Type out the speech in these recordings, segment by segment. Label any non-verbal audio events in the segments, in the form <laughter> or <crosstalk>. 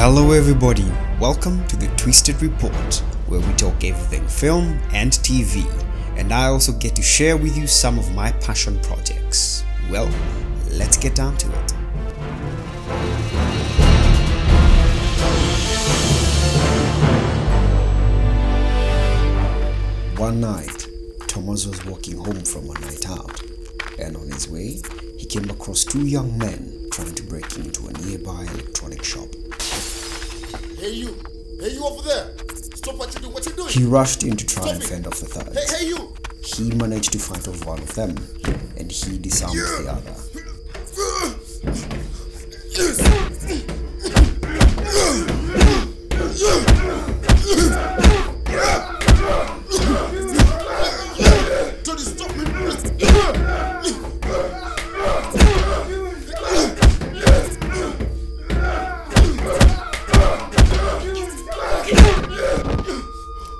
Hello, everybody. Welcome to the Twisted Report, where we talk everything film and TV, and I also get to share with you some of my passion projects. Well, let's get down to it. One night, Thomas was walking home from a night out, and on his way, he came across two young men trying to break into a nearby electronic shop. Hey you! Hey you over there! Stop what you do! What you doing? He rushed in to try Stop and fend off the thugs. Hey hey you! He managed to fight off one of them, and he disarmed the other.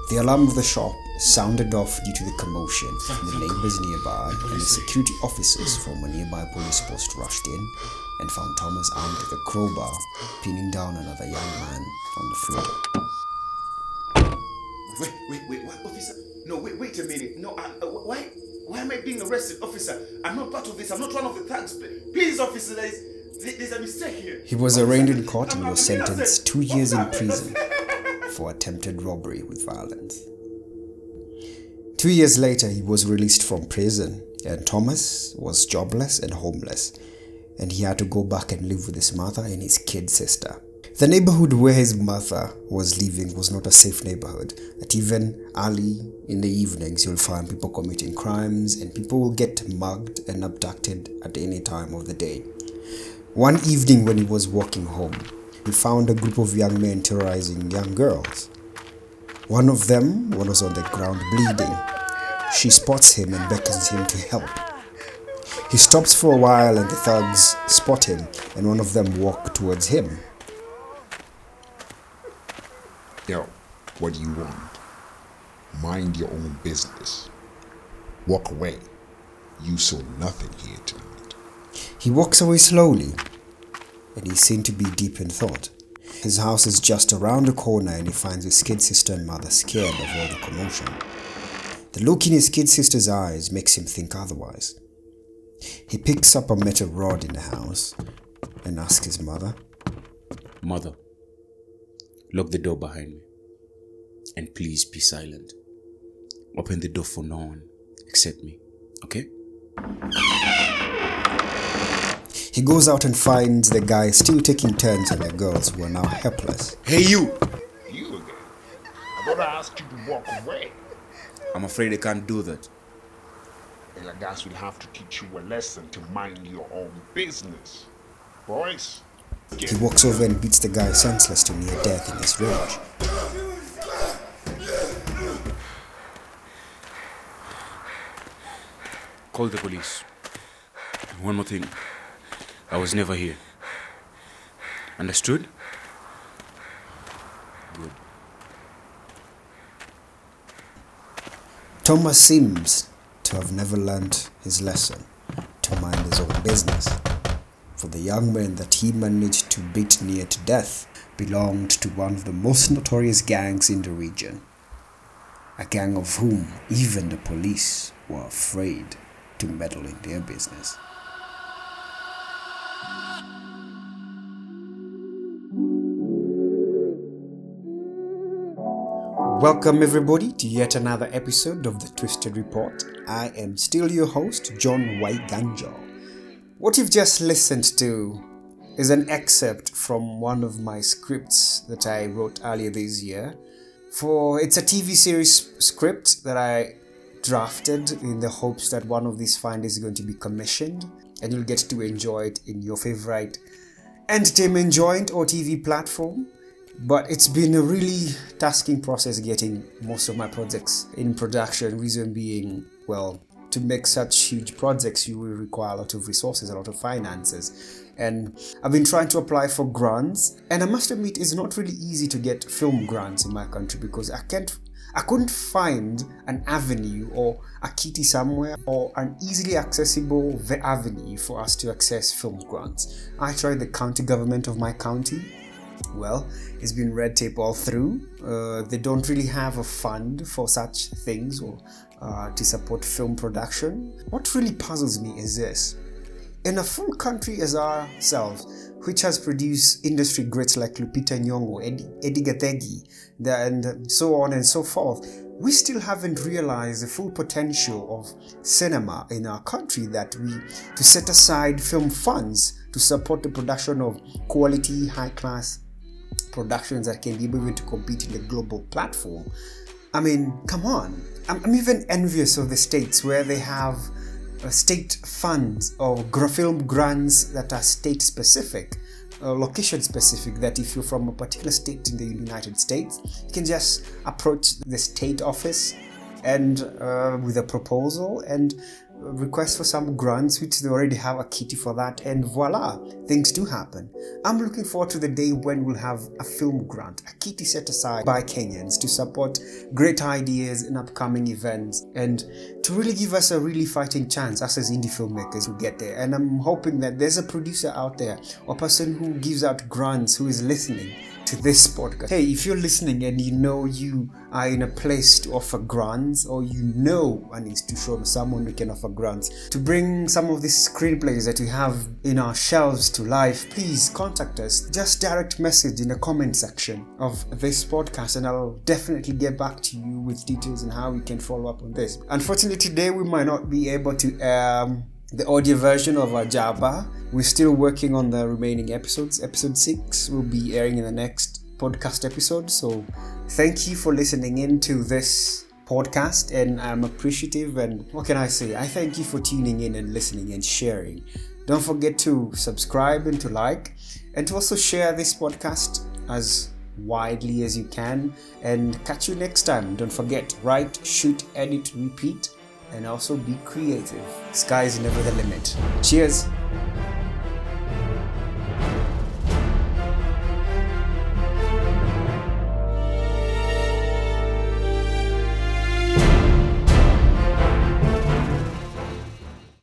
The alarm of the shop sounded off due to the commotion. from The neighbors nearby and the security officers from a nearby police post rushed in and found Thomas armed with a crowbar, pinning down another young man on the floor. Wait, wait, wait, what, officer? No, wait, wait a minute. No, I, uh, why, why am I being arrested, officer? I'm not part of this. I'm not one of the thugs. Please, officer, there is, there's a mistake here. He was Officer, arraigned in court and was sentenced two years in prison <laughs> for attempted robbery with violence. Two years later, he was released from prison, and Thomas was jobless and homeless, and he had to go back and live with his mother and his kid sister. The neighborhood where his mother was living was not a safe neighborhood. That even early in the evenings, you'll find people committing crimes, and people will get mugged and abducted at any time of the day. One evening, when he was walking home, he found a group of young men terrorizing young girls. One of them was on the ground bleeding. She spots him and beckons him to help. He stops for a while and the thugs spot him, and one of them walk towards him. Yo, what do you want? Mind your own business. Walk away. You saw nothing here tonight. He walks away slowly, and he's seen to be deep in thought. His house is just around the corner, and he finds his kid sister and mother scared of all the commotion. The look in his kid sister's eyes makes him think otherwise. He picks up a metal rod in the house and asks his mother, Mother, lock the door behind me. And please be silent. Open the door for no one except me, okay? He goes out and finds the guy still taking turns on the girls who are now helpless. Hey, you! You again. I thought I asked you to walk away. I'm afraid I can't do that. Well, I guess we'll have to teach you a lesson to mind your own business. Boys, He walks over and beats the guy senseless to near death in his rage. Call the police. One more thing. I was never here. Understood? Good. Thomas seems to have never learnt his lesson to mind his own business. For the young man that he managed to beat near to death belonged to one of the most notorious gangs in the region. A gang of whom even the police were afraid to meddle in their business. Welcome, everybody, to yet another episode of the Twisted Report. I am still your host, John White Ganjo. What you've just listened to is an excerpt from one of my scripts that I wrote earlier this year. For it's a TV series script that I drafted in the hopes that one of these findings is going to be commissioned and you'll get to enjoy it in your favorite entertainment joint or TV platform. But it's been a really tasking process getting most of my projects in production. Reason being, well, to make such huge projects, you will require a lot of resources, a lot of finances. And I've been trying to apply for grants, and I must admit, it's not really easy to get film grants in my country because I can't I couldn't find an avenue or a kitty somewhere or an easily accessible avenue for us to access film grants. I tried the county government of my county, well, it's been red tape all through. Uh, they don't really have a fund for such things or uh, to support film production. What really puzzles me is this in a full country as ourselves, which has produced industry greats like Lupita Nyong'o, Edi, Edi Gathegi, and so on and so forth, we still haven't realized the full potential of cinema in our country that we to set aside film funds to support the production of quality, high class productions that can be able to compete in the global platform. I mean, come on. I'm, I'm even envious of the states where they have uh, state funds or film grants that are state specific, uh, location specific. That if you're from a particular state in the United States, you can just approach the state office and uh, with a proposal and request for some grants which they already have a kitty for that and voila things do happen. I'm looking forward to the day when we'll have a film grant a kitty set aside by kenyans to support great ideas and upcoming events and to really give us a really fighting chance us as indie filmmakers who get there. And i'm hoping that there's a producer out there or person who gives out grants who is listening to this podcast. Hey, if you're listening and you know you are in a place to offer grants, or you know an institution, someone who can offer grants to bring some of these screenplays that we have in our shelves to life, please contact us. Just direct message in the comment section of this podcast, and I'll definitely get back to you with details on how we can follow up on this. Unfortunately, today we might not be able to. Um, the audio version of our Jabba. We're still working on the remaining episodes. Episode 6 will be airing in the next podcast episode. So, thank you for listening in to this podcast, and I'm appreciative. And what can I say? I thank you for tuning in and listening and sharing. Don't forget to subscribe and to like, and to also share this podcast as widely as you can. And catch you next time. Don't forget write, shoot, edit, repeat and also be creative. Sky is never the limit. Cheers.